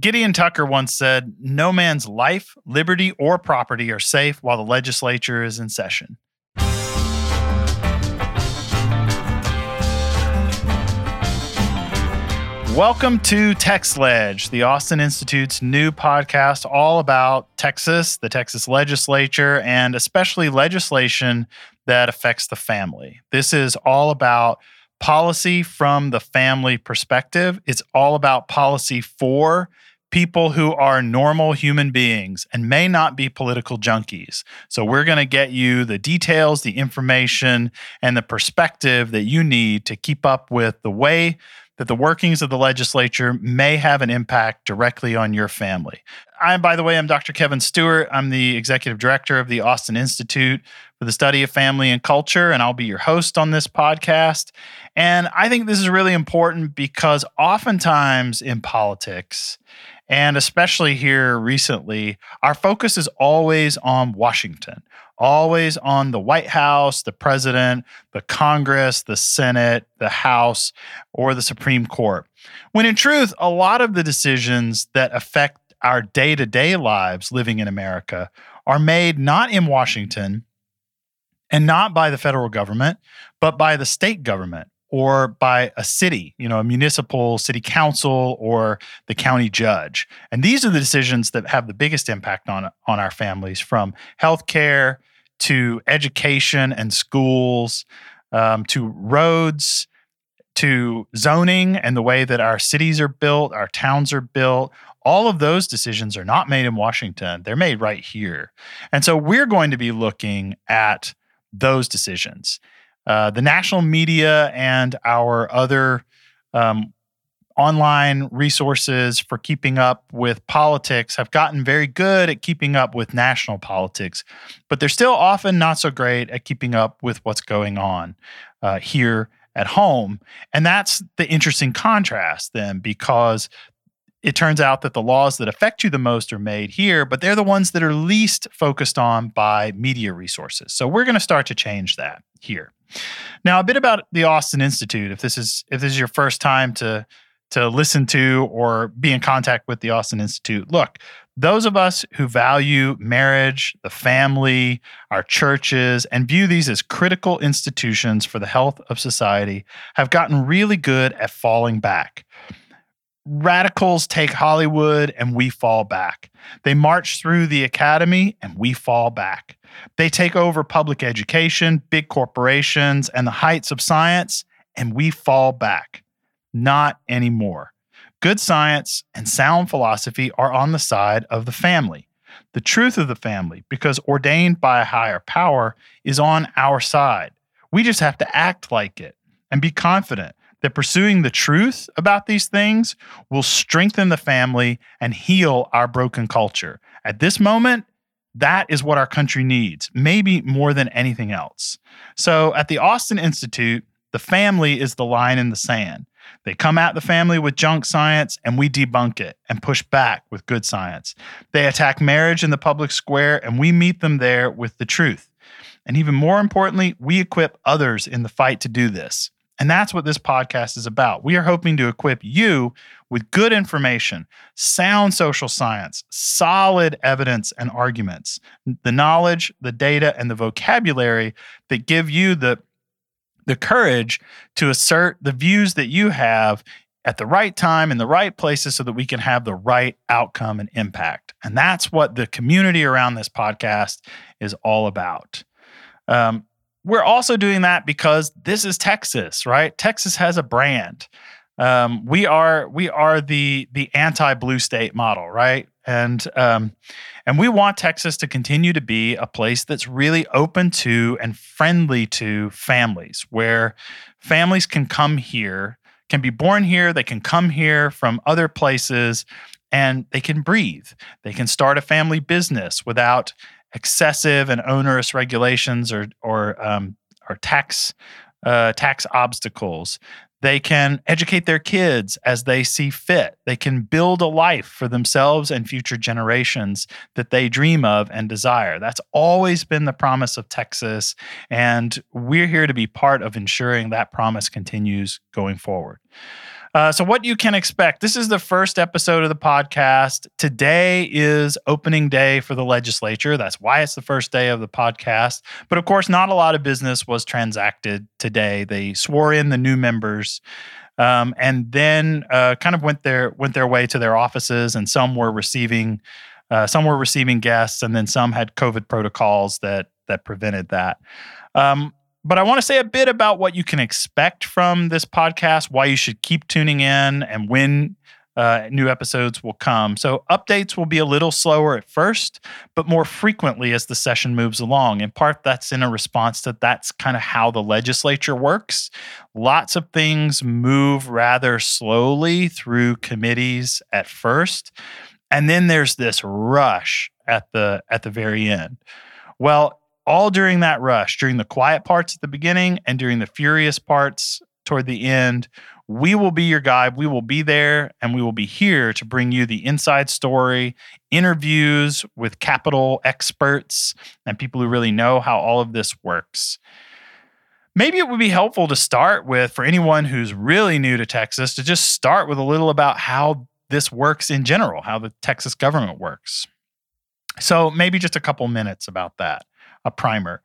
Gideon Tucker once said, No man's life, liberty, or property are safe while the legislature is in session. Welcome to TXLege, the Austin Institute's new podcast all about Texas, the Texas legislature, and especially legislation that affects the family. This is all about policy from the family perspective. It's all about policy for people who are normal human beings and may not be political junkies. So, we're going to get you the details, the information, and the perspective that you need to keep up with the way that the workings of the legislature may have an impact directly on your family. I, by the way, I'm Dr. Kevin Stuart. I'm the executive director of the Austin Institute for the Study of Family and Culture, and I'll be your host on this podcast. And I think this is really important because oftentimes in politics, and especially here recently, our focus is always on Washington, always on the White House, the president, the Congress, the Senate, the House, or the Supreme Court. When in truth, a lot of the decisions that affect our day to day lives living in America are made not in Washington and not by the federal government, but by the state government or by a city, you know, a municipal city council or the county judge. And these are the decisions that have the biggest impact on, on our families from healthcare to education and schools um, to roads to zoning and the way that our cities are built, our towns are built. All of those decisions are not made in Washington, they're made right here. And so we're going to be looking at those decisions uh, the national media and our other um, online resources for keeping up with politics have gotten very good at keeping up with national politics, but they're still often not so great at keeping up with what's going on uh, here at home. And that's the interesting contrast then, because it turns out that the laws that affect you the most are made here, but they're the ones that are least focused on by media resources. So we're going to start to change that here. Now, a bit about the Austin Institute. If this is if this is your first time to to listen to or be in contact with the Austin Institute, look, those of us who value marriage, the family, our churches, and view these as critical institutions for the health of society have gotten really good at falling back radicals take Hollywood and we fall back. They march through the academy and we fall back. They take over public education, big corporations, and the heights of science, and we fall back. Not anymore. Good science and sound philosophy are on the side of the family. The truth of the family, because ordained by a higher power, is on our side. We just have to act like it and be confident that pursuing the truth about these things will strengthen the family and heal our broken culture. At this moment, that is what our country needs, maybe more than anything else. So at the Austin Institute, the family is the line in the sand. They come at the family with junk science and we debunk it and push back with good science. They attack marriage in the public square and we meet them there with the truth. And even more importantly, we equip others in the fight to do this. And that's what this podcast is about. We are hoping to equip you with good information, sound social science, solid evidence and arguments, the knowledge, the data, and the vocabulary that give you the, the courage to assert the views that you have at the right time in the right places so that we can have the right outcome and impact. And that's what the community around this podcast is all about. Um, we're also doing that because this is Texas, right? Texas has a brand. Um, we are we are the the anti blue state model, right? And um, and we want Texas to continue to be a place that's really open to and friendly to families, where families can come here, can be born here, they can come here from other places, and they can breathe. They can start a family business without excessive and onerous regulations or or um, or tax uh, tax obstacles. They can educate their kids as they see fit. They can build a life for themselves and future generations that they dream of and desire. That's always been the promise of Texas. And we're here to be part of ensuring that promise continues going forward. Uh, so, what you can expect this is the first episode of the podcast. Today is opening day for the legislature. That's why it's the first day of the podcast. But of course, not a lot of business was transacted today. They swore in the new members. Um, and then uh, kind of went their went their way to their offices, and some were receiving uh, some were receiving guests, and then some had COVID protocols that that prevented that. Um, but I want to say a bit about what you can expect from this podcast, why you should keep tuning in, and when uh, new episodes will come. So, updates will be a little slower at first, but more frequently as the session moves along. In part, that's in a response to that's kind of how the legislature works. Lots of things move rather slowly through committees at first, and then there's this rush at the at the very end. Well, all during that rush, during the quiet parts at the beginning and during the furious parts toward the end, we will be your guide. We will be there and we will be here to bring you the inside story, interviews with capital experts and people who really know how all of this works. Maybe it would be helpful to start with, for anyone who's really new to Texas, to just start with a little about how this works in general, how the Texas government works. So, maybe just a couple minutes about that a primer.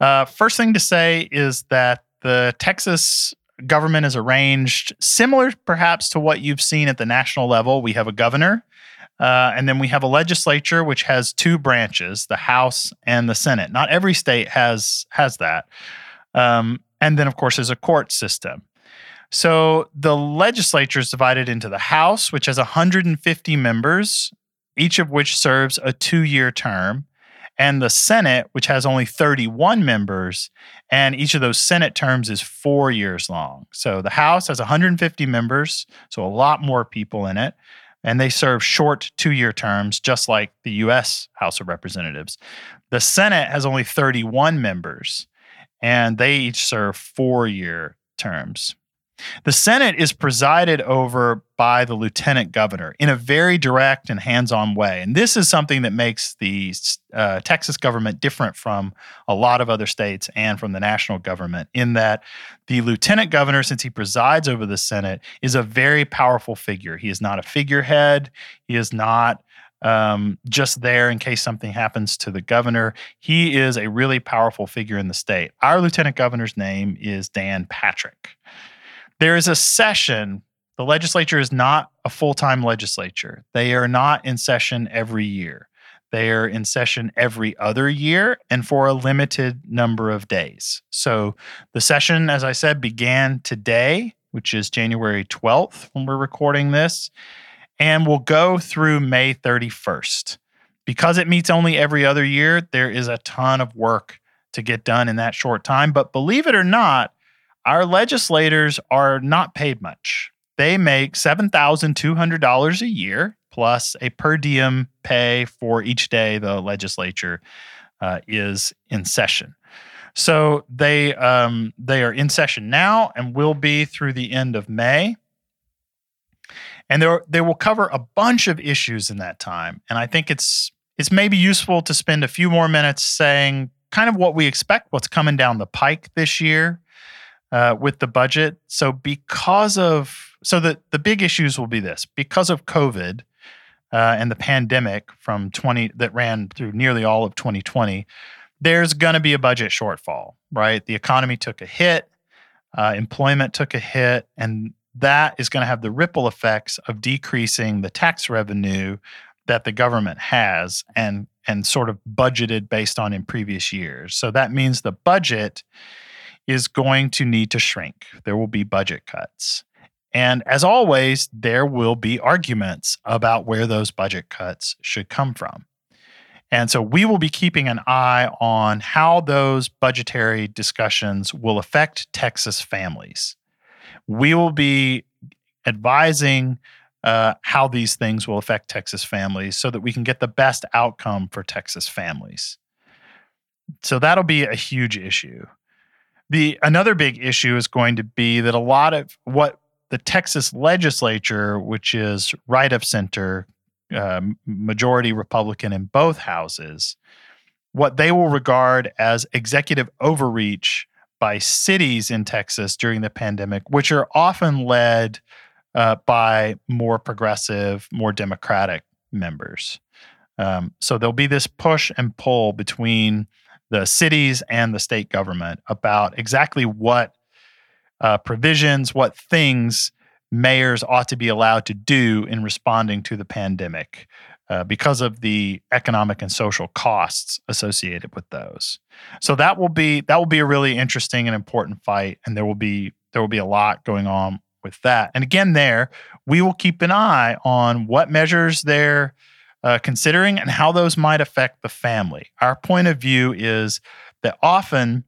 Uh, first thing to say is that the Texas government is arranged similar, perhaps, to what you've seen at the national level. We have a governor, uh, and then we have a legislature, which has two branches: the House and the Senate. Not every state has has that. Um, and then, of course, there's a court system. So the legislature is divided into the House, which has 150 members, each of which serves a two-year term, and the Senate, which has only 31 members, and each of those Senate terms is four years long. So the House has 150 members, so a lot more people in it, and they serve short two year terms, just like the US House of Representatives. The Senate has only 31 members, and they each serve four year terms. The Senate is presided over by the lieutenant governor in a very direct and hands on way. And this is something that makes the uh, Texas government different from a lot of other states and from the national government, in that the lieutenant governor, since he presides over the Senate, is a very powerful figure. He is not a figurehead, he is not um, just there in case something happens to the governor. He is a really powerful figure in the state. Our lieutenant governor's name is Dan Patrick. There is a session. The legislature is not a full time legislature. They are not in session every year. They are in session every other year and for a limited number of days. So the session, as I said, began today, which is January 12th when we're recording this, and will go through May 31st. Because it meets only every other year, there is a ton of work to get done in that short time. But believe it or not, our legislators are not paid much. They make $7,200 a year plus a per diem pay for each day the legislature uh, is in session. So they um, they are in session now and will be through the end of May. And they will cover a bunch of issues in that time. And I think it's it's maybe useful to spend a few more minutes saying kind of what we expect, what's coming down the pike this year, uh, with the budget. So because of so the the big issues will be this because of COVID uh, and the pandemic from 20 that ran through nearly all of 2020. There's going to be a budget shortfall, right? The economy took a hit, uh, employment took a hit, and that is going to have the ripple effects of decreasing the tax revenue that the government has and and sort of budgeted based on in previous years. So that means the budget is going to need to shrink. There will be budget cuts. And as always, there will be arguments about where those budget cuts should come from. And so we will be keeping an eye on how those budgetary discussions will affect Texas families. We will be advising uh, how these things will affect Texas families so that we can get the best outcome for Texas families. So that'll be a huge issue. The another big issue is going to be that a lot of what the Texas legislature, which is right of center, uh, majority Republican in both houses, what they will regard as executive overreach by cities in Texas during the pandemic, which are often led uh, by more progressive, more democratic members. Um, so there'll be this push and pull between the cities and the state government about exactly what uh, provisions, what things mayors ought to be allowed to do in responding to the pandemic uh, because of the economic and social costs associated with those. So that will be that will be a really interesting and important fight, and there will be there will be a lot going on with that. And again, there we will keep an eye on what measures they're uh, considering and how those might affect the family. Our point of view is that often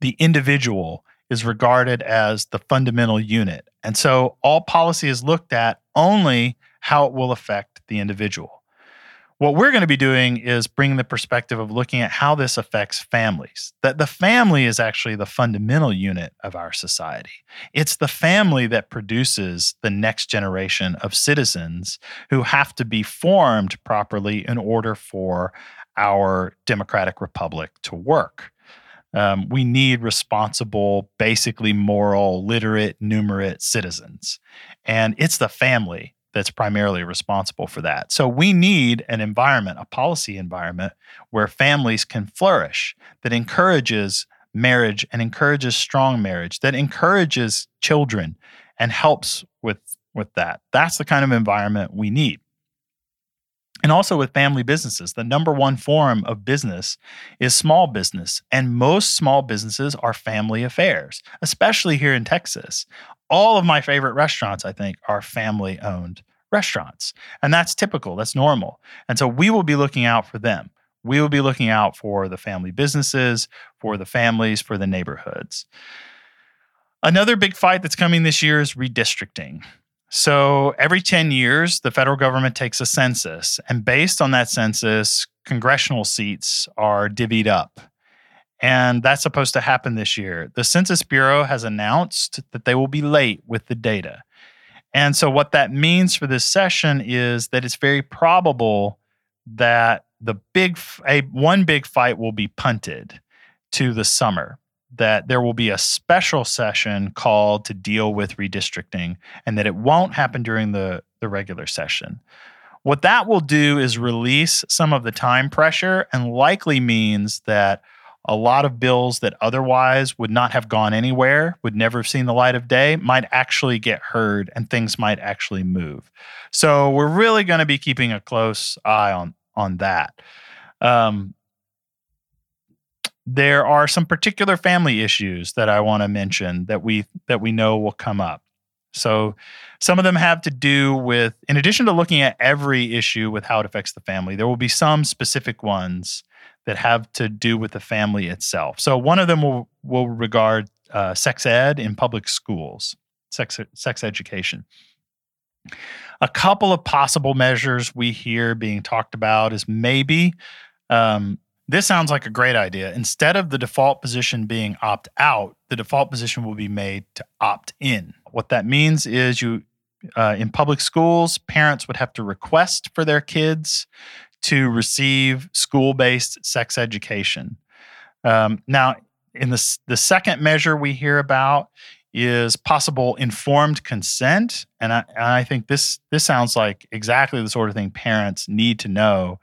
the individual is regarded as the fundamental unit. And so all policy is looked at only how it will affect the individual. What we're going to be doing is bringing the perspective of looking at how this affects families. That the family is actually the fundamental unit of our society. It's the family that produces the next generation of citizens who have to be formed properly in order for our democratic republic to work. Um, we need responsible, basically moral, literate, numerate citizens. And it's the family that's primarily responsible for that. So we need an environment, a policy environment where families can flourish that encourages marriage and encourages strong marriage, that encourages children and helps with with that. That's the kind of environment we need and also with family businesses. The number one form of business is small business, and most small businesses are family affairs, especially here in Texas. All of my favorite restaurants, I think, are family owned restaurants, and that's typical, that's normal. And so we will be looking out for them. We will be looking out for the family businesses, for the families, for the neighborhoods. Another big fight that's coming this year is redistricting. So every 10 years, the federal government takes a census, and based on that census, congressional seats are divvied up. And that's supposed to happen this year. The Census Bureau has announced that they will be late with the data. And so, what that means for this session is that it's very probable that the big, a, one big fight will be punted to the summer that there will be a special session called to deal with redistricting and that it won't happen during the, the regular session. What that will do is release some of the time pressure and likely means that a lot of bills that otherwise would not have gone anywhere, would never have seen the light of day, might actually get heard and things might actually move. So we're really going to be keeping a close eye on on that. Um, there are some particular family issues that I want to mention that we that we know will come up. So some of them have to do with in addition to looking at every issue with how it affects the family, there will be some specific ones that have to do with the family itself. So one of them will will regard uh, sex ed in public schools, sex sex education. A couple of possible measures we hear being talked about is maybe um, this sounds like a great idea. Instead of the default position being opt out, the default position will be made to opt in. What that means is you uh, in public schools, parents would have to request for their kids to receive school based sex education. Um, now, in the, the second measure we hear about is possible informed consent. And I, I think this, this sounds like exactly the sort of thing parents need to know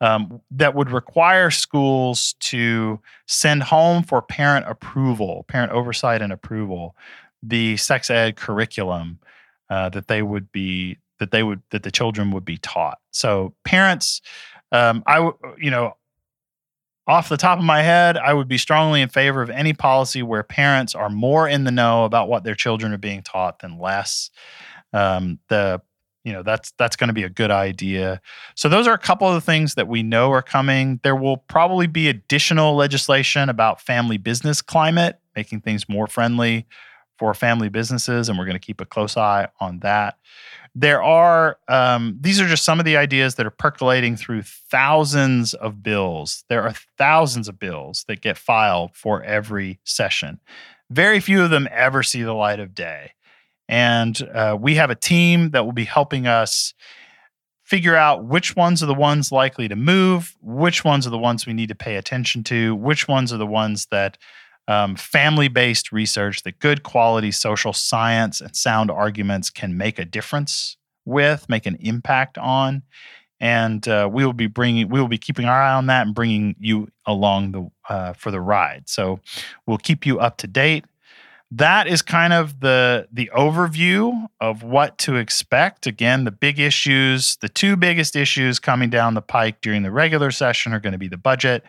um, that would require schools to send home for parent approval, parent oversight and approval, the sex ed curriculum uh, that they would be that they would that the children would be taught. So parents, um, I you know, off the top of my head, I would be strongly in favor of any policy where parents are more in the know about what their children are being taught than less. Um, the you know that's that's going to be a good idea. So those are a couple of the things that we know are coming. There will probably be additional legislation about family business climate making things more friendly for family businesses and we're going to keep a close eye on that. There are um, these are just some of the ideas that are percolating through thousands of bills. There are thousands of bills that get filed for every session. Very few of them ever see the light of day and uh, we have a team that will be helping us figure out which ones are the ones likely to move, which ones are the ones we need to pay attention to, which ones are the ones that um, family based research that good quality social science and sound arguments can make a difference with, make an impact on. And uh, we will be bringing, we will be keeping our eye on that and bringing you along the uh, for the ride. So we'll keep you up to date. That is kind of the the overview of what to expect. Again, the big issues, the two biggest issues coming down the pike during the regular session are going to be the budget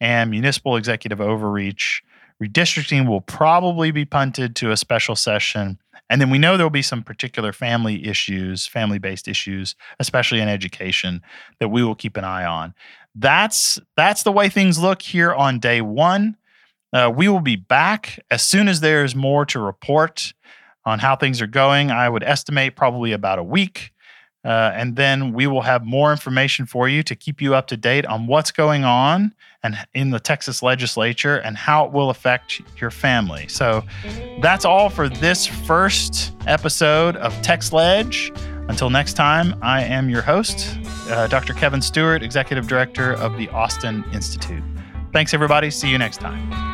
and municipal executive overreach. Redistricting will probably be punted to a special session. And then we know there'll be some particular family issues, family based issues, especially in education, that we will keep an eye on. That's that's the way things look here on day one. Uh, we will be back as soon as there's more to report on how things are going. I would estimate probably about a week. Uh, and then we will have more information for you to keep you up to date on what's going on and in the Texas legislature and how it will affect your family. So that's all for this first episode of TXLege. Until next time, I am your host, uh, Dr. Kevin Stuart, Executive Director of the Austin Institute. Thanks, everybody. See you next time.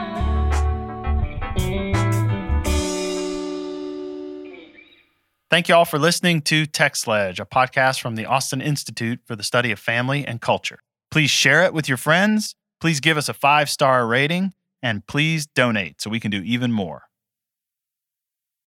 Thank you all for listening to TXLege, a podcast from the Austin Institute for the Study of Family and Culture. Please share it with your friends. Please give us a five star rating and please donate so we can do even more.